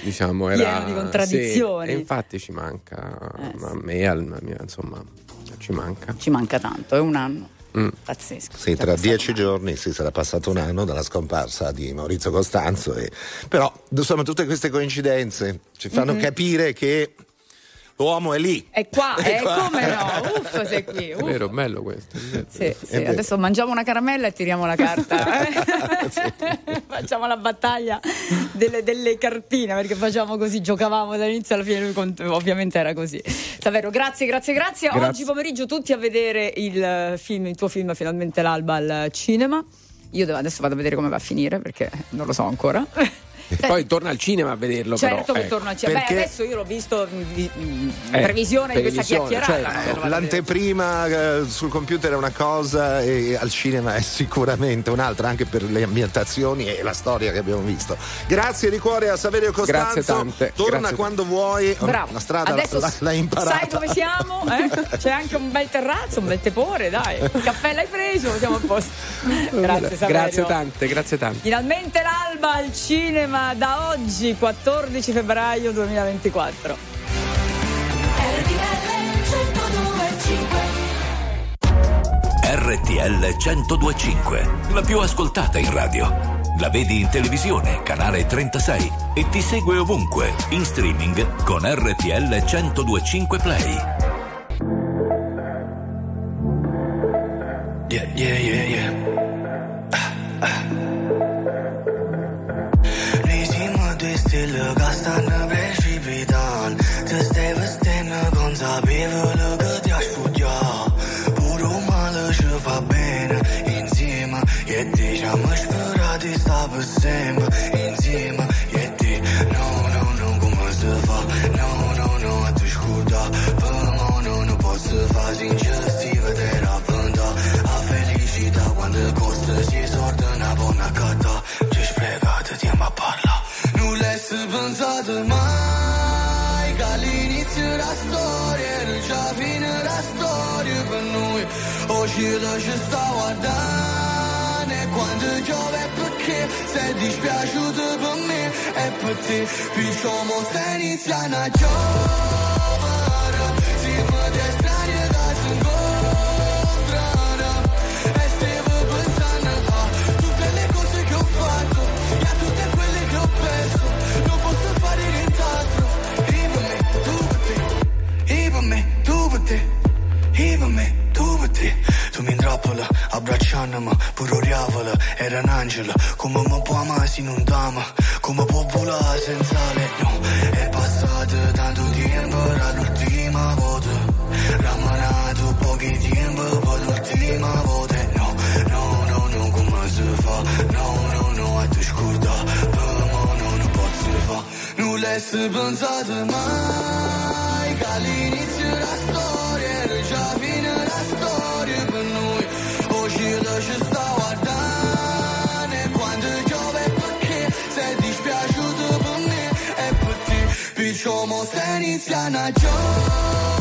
Diciamo, era, Pieno di contraddizioni. sì, e infatti ci manca a me, alla mia, insomma, ci manca. Ci manca tanto, è un anno. Mm. Pazzesco. Sì, tra dieci giorni sì, sarà passato un anno dalla scomparsa di Maurizio Costanzo. e- Però, insomma, tutte queste coincidenze ci fanno Mhm. capire che l'uomo è lì. È qua, È eh, qua. come no? Uff, sei qui. È uff. vero, bello questo. Sì, sì, vero. adesso mangiamo una caramella e tiriamo la carta. facciamo la battaglia delle, delle cartine perché facciamo così, giocavamo dall'inizio alla fine, lui cont- ovviamente era così. Davvero, grazie, grazie, grazie. Grazie. Oggi pomeriggio tutti a vedere il eh, film, il tuo film finalmente l'alba al cinema. Io adesso vado a vedere come va a finire perché non lo so ancora. E poi torna al cinema a vederlo, certo però. che ecco. torno a cinema. Beh, Perché- adesso io l'ho visto in, in- in Eh, previsione di questa chiacchierata. vedere. L'anteprima eh, sul computer è una cosa e al cinema è sicuramente un'altra, anche per le ambientazioni e la storia che abbiamo visto. Grazie di cuore a Saverio Costanzo. Grazie tante, Torna grazie. quando vuoi. Bravo. La strada Adesso la- l'hai imparata. Sai dove siamo? eh? C'è anche un bel terrazzo, un bel tepore, dai. Il caffè l'hai preso, siamo a posto. Grazie, Saverio. Grazie tante, grazie tante. Finalmente l'alba al cinema da oggi, 14 febbraio 2024. RTL 1025, la più ascoltata in radio. La vedi in televisione, canale 36 e ti segue ovunque, in streaming con RTL 1025 Play. Yeah, yeah, yeah, yeah. Risimo mai Che all'inizio della storia Non c'è la fine della storia per noi. Oggi lo ci sta guardando E quando piove perché? Sei dispiaciuto per me E per te. Picciamo sta iniziando a giovere capălă Abraceană-mă, puroreavălă Era un angelo come mi può amare se non damă come può volare senza le Nu, e passato tanto tempo Era l'ultima volta Ramanato pochi tempo Per l'ultima volta eh, No, no, no, no, come si fa? No, no, no, atunci curda Pe mă, nu, nu pot să fa nulla le-ai să mai. se iniziana giorno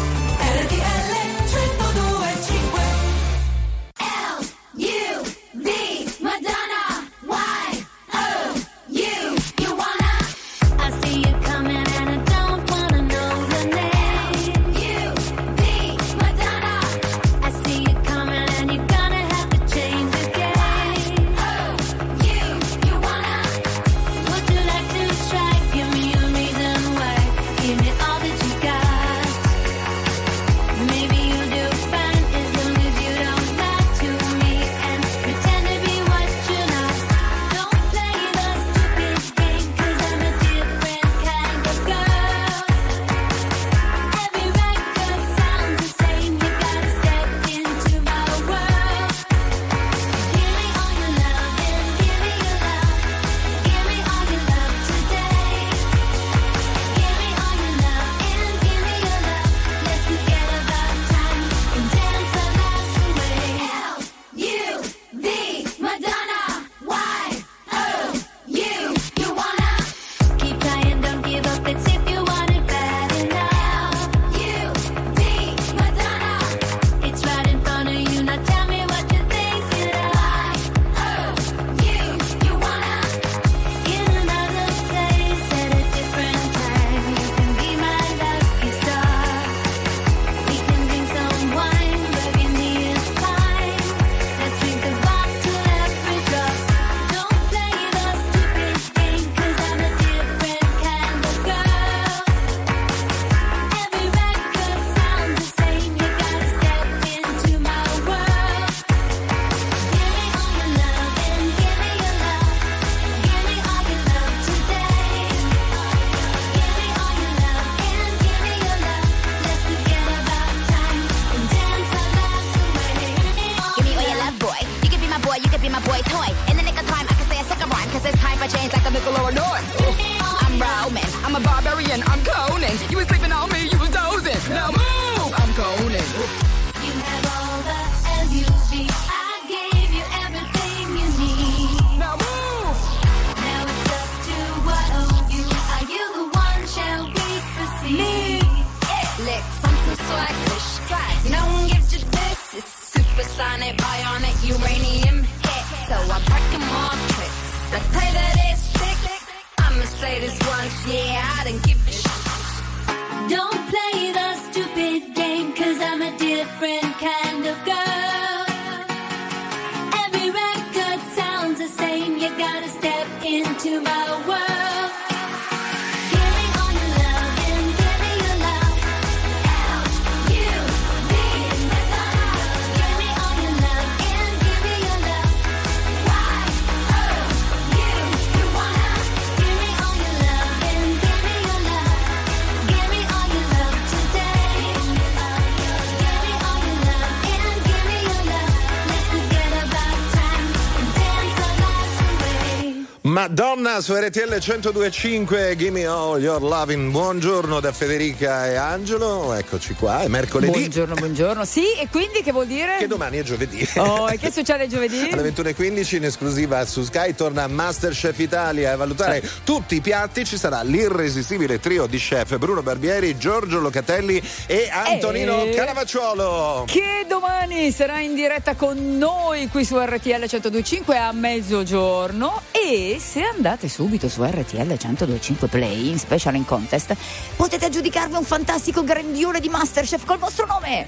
Su RTL 1025, Gimme All Your Loving. Buongiorno da Federica e Angelo, eccoci qua, è mercoledì. Buongiorno, buongiorno. Sì, e quindi che vuol dire? Che domani è giovedì. Oh, e che succede giovedì? Alle 21.15 in esclusiva su Sky torna Masterchef Italia a valutare tutti i piatti. Ci sarà l'irresistibile trio di chef Bruno Barbieri, Giorgio Locatelli e Antonino E- Canavacciuolo. Che domani sarà in diretta con noi qui su RTL 1025 a mezzogiorno e se andate subito su RTL 1025 Play in special in contest potete aggiudicarvi un fantastico grandione di Masterchef col vostro nome.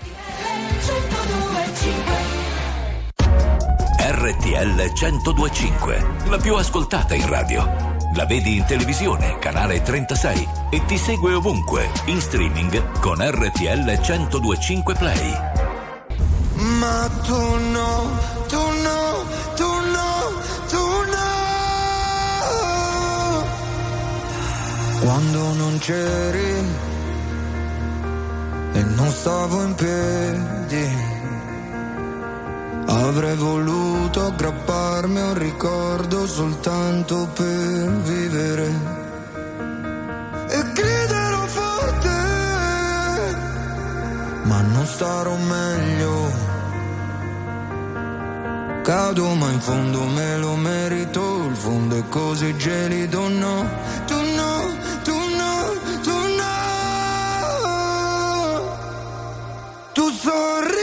RTL 1025, la più ascoltata in radio. La vedi in televisione, canale 36 e ti segue ovunque, in streaming con RTL 1025 Play. Ma tu no, tu no, Quando non c'eri e non stavo in piedi, avrei voluto aggrapparmi a un ricordo soltanto per vivere. E griderò forte ma non starò meglio. Cado ma in fondo me lo merito, il fondo è così gelido, no, tu no, Tu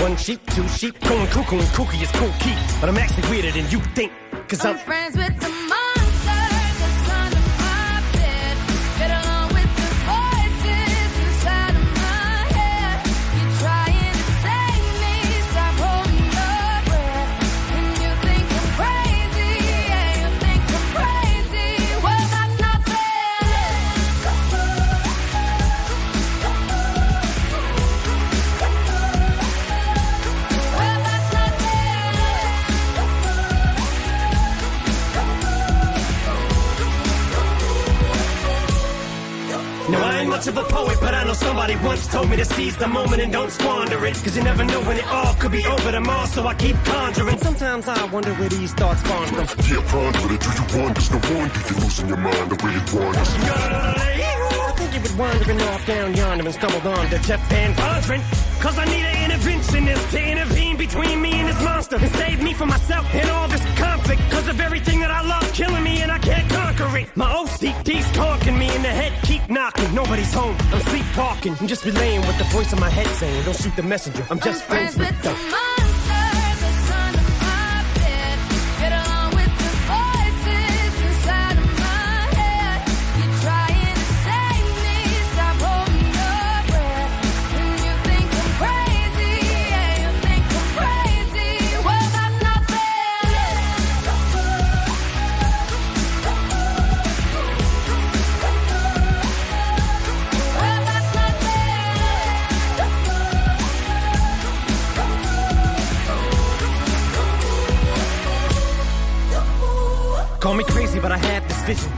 One sheep, two sheep, going cuckoo and kooky is cool key. But I'm actually weirder than you think. Cause I'm friends with a poet, but I know somebody once told me to seize the moment and don't squander it. Cause you never know when it all could be over tomorrow, so I keep conjuring. Sometimes I wonder where these thoughts spawn from. Yeah, ponder it. Do you wonder? No wonder you're losing your mind the way it wanders. I think you've been wandering off down yonder and stumbled on to Jeff Van Vondren. Cause I need an interventionist to intervene between me and this monster and save me from myself and all this Home, I'm sleepwalking. I'm just relaying what the voice in my head saying. Don't shoot the messenger, I'm just friends, with the. Me crazy, but I had this vision.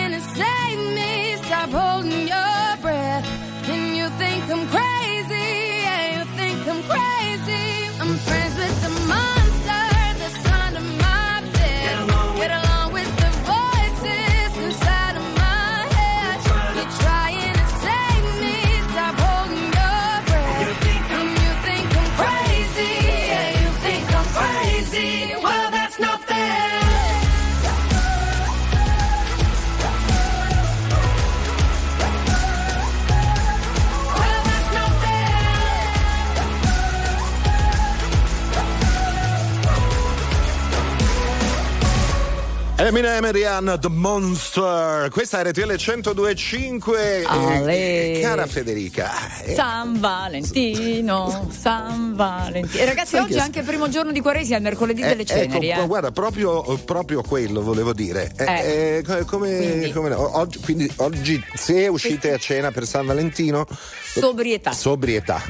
Eminem e Rihanna, The Monster. Questa è RTL 1025. Ale. Eh, cara Federica. eh, San Valentino, San Valentino. E ragazzi, oggi è anche il primo giorno di Quaresima, è il mercoledì eh, delle ceneri. ecco, eh. guarda, proprio, proprio quello volevo dire. Eh, Eh. eh, co- come, Quindi? come- oggi, quindi oggi se uscite a cena per San Valentino, Sobrietà. sobrietà.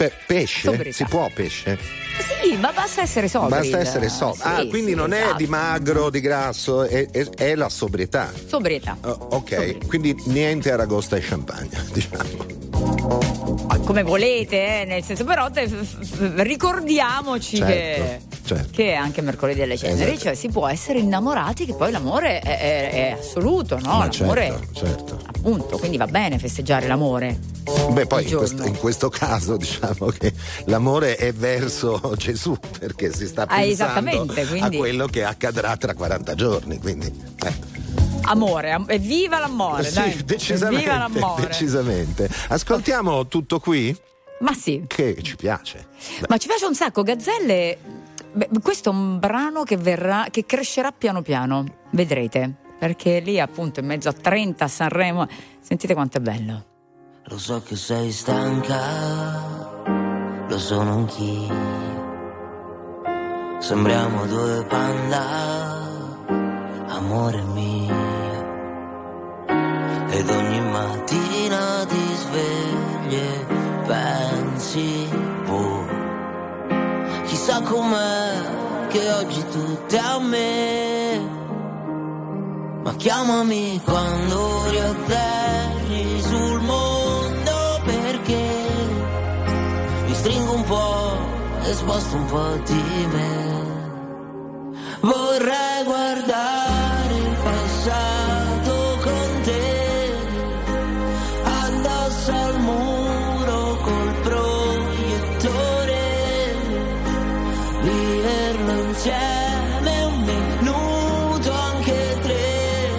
Pe- pesce? Sobrietà. Si può pesce? Sì, ma basta essere sobri. Basta essere sobrio. Sì, ah, quindi sì, non è esatto. di magro, di grasso, è, è- è la sobrietà. Sobrietà. Oh, ok, quindi niente aragosta e champagne, diciamo. Come volete, eh, nel senso, però te- ricordiamoci Certo, che, certo. che è anche mercoledì delle ceneri, Esatto. cioè si può essere innamorati, che poi l'amore è, è- è assoluto, no? Ma l'amore, certo, certo. appunto, quindi va bene festeggiare l'amore. Beh, poi in questo, in questo caso diciamo che l'amore è verso Gesù perché si sta Ah, pensando quindi- a quello che accadrà tra 40 giorni. Quindi, eh. Amore, am- evviva l'amore, Sì, dai. decisamente, Evviva l'amore. decisamente. Ascoltiamo tutto qui Ma sì, che ci piace. ma ci piace un sacco, Gazzelle. Beh, questo è un brano che verrà, che crescerà piano piano, vedrete, perché lì appunto in mezzo a 30 a Sanremo, sentite quanto è bello. Lo so che sei stanca, lo sono anch'io. Sembriamo due panda, amore mio. Ed ogni mattina ti svegli e pensi, chissà com'è che oggi tutto è a me. Ma chiamami quando riatterri sul mondo perché mi stringo un po' e sposto un po' di me. Vorrei guardare insieme un minuto, anche tre,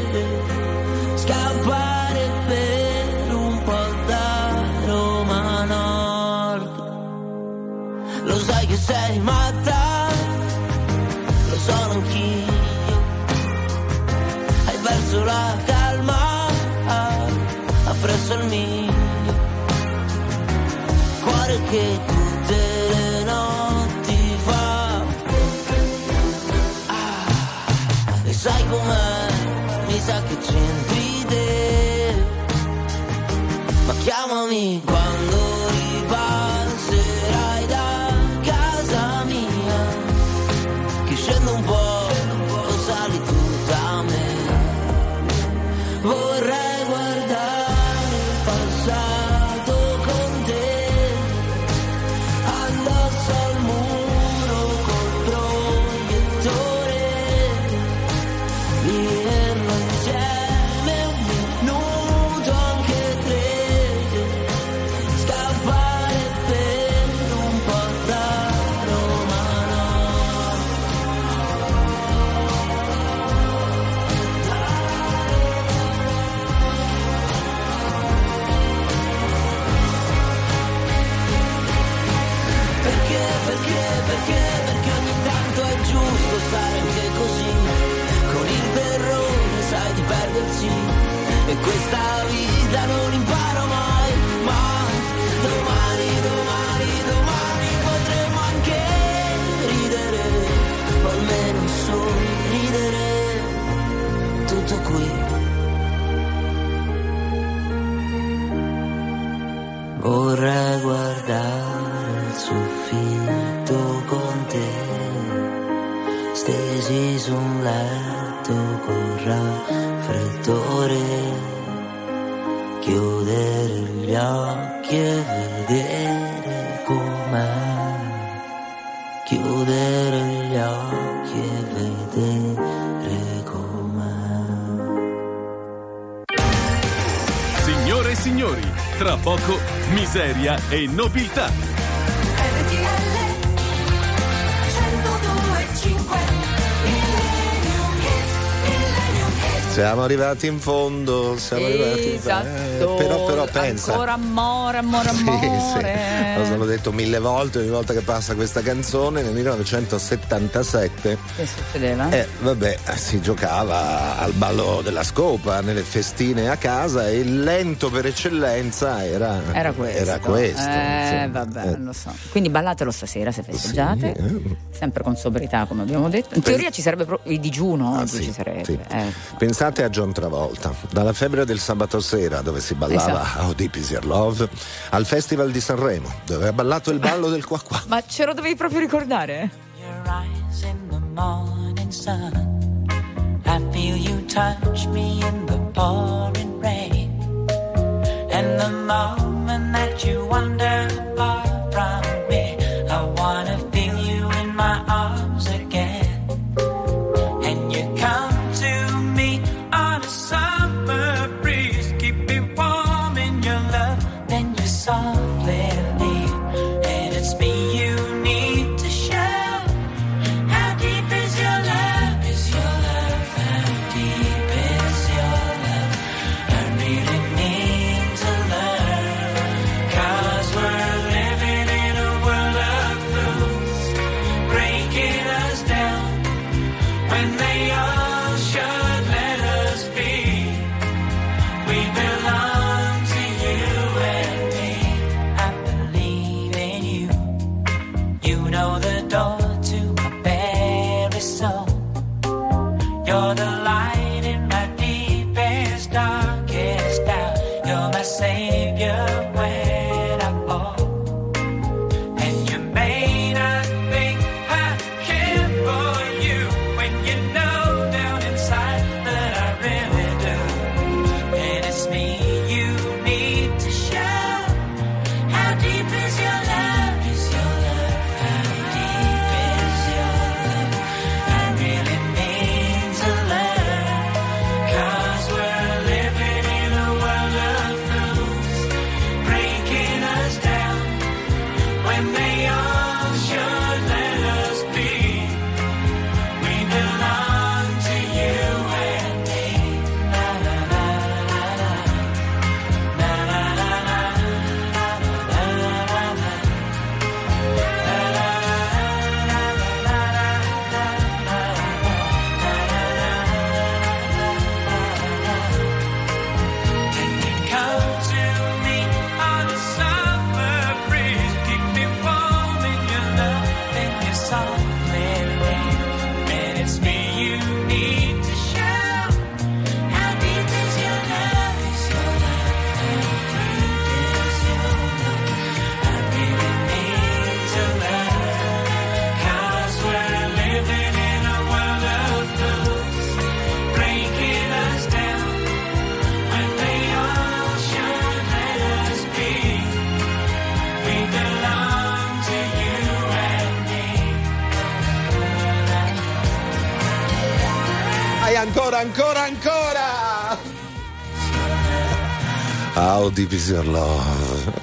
scappare per un po' da Roma Nord. Lo sai che sei matta, lo sono anch'io. Hai perso la calma, appresso il mio. Cuore che chiamami quando perché, perché, ogni tanto è giusto stare anche così. Con il terrore sai di perdersi. E questa vita non imparo mai, mai Domani, domani, domani potremo anche ridere. O almeno sorridere. Tutto qui. Vorrei guardare il soffitto gli occhi e vedere com'è, chiudere gli occhi e vedere com'è. Signore e signori, tra poco miseria e nobiltà. Siamo arrivati in fondo, siamo arrivati Esatto. eh, però, però pensa. Ancora amore, amore, Sì, amore. sì, lo sono detto mille volte ogni volta che passa questa canzone nel 1977 Che succedeva? eh, vabbè, si giocava al ballo della scopa, nelle festine a casa e il lento per eccellenza era, Era questo. era questo, Eh, vabbè, Eh, lo so. Quindi ballatelo stasera se festeggiate. eh. Sempre con sobrietà, come abbiamo detto. In teoria ci sarebbe proprio il digiuno oggi ci sarebbe. Ah, sì. eh. Pensate a John Travolta, dalla febbre del sabato sera dove si ballava Esatto. How Deep Is Your Love, al Festival di Sanremo dove ha ballato il ballo del qua qua. Ma ce lo dovevi proprio ricordare? eyes in the morning sun. I feel you touch me in the pouring rain. And the moment that you wander far deep your love?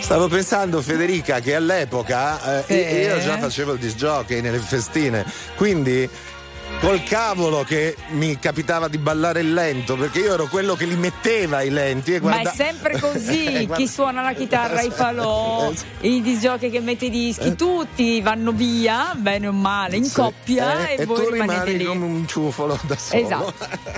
Stavo pensando, Federica, che all'epoca eh, Sì. io già facevo il disc jockey nelle festine, quindi col cavolo che mi capitava di ballare il lento, perché io ero quello che li metteva i lenti e Ma guarda... è sempre Eh, così, guarda- chi suona la chitarra, i falò, i disgiochi che mette i dischi, tutti vanno via, bene o male, in coppia Eh, e, voi tu rimanete lì. come un ciufolo da solo. Esatto.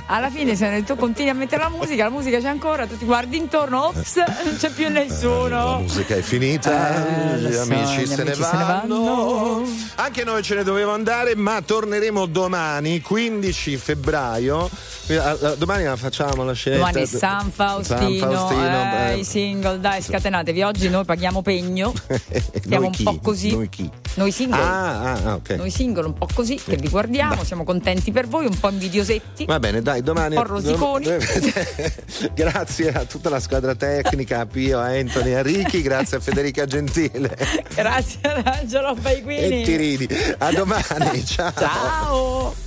Alla fine se tu continui a mettere la musica, la musica c'è ancora, tu ti guardi intorno, ops, non c'è più La nessuno. musica è finita, Eh, gli so, amici, gli se, amici ne se ne vanno. Anche noi ce ne dovevamo andare, ma torneremo domani, 15 febbraio. Eh, eh, Domani la facciamo la scelta. Domani San Faustino, San Faustino, eh, i single, dai scatenatevi, oggi noi paghiamo pegno, stiamo Noi un po' così. Noi chi? Noi single. Ah, ah, ah, ok. Noi single un po' così che vi guardiamo, siamo contenti per voi, un po' invidiosetti. Va bene, dai, domani. Un po' rosiconi. grazie a tutta la squadra tecnica, a Pio, a Anthony, a Ricky, grazie a Federica Gentile Grazie ad Angelo Baiguini. e Tirini. A domani, ciao. Ciao.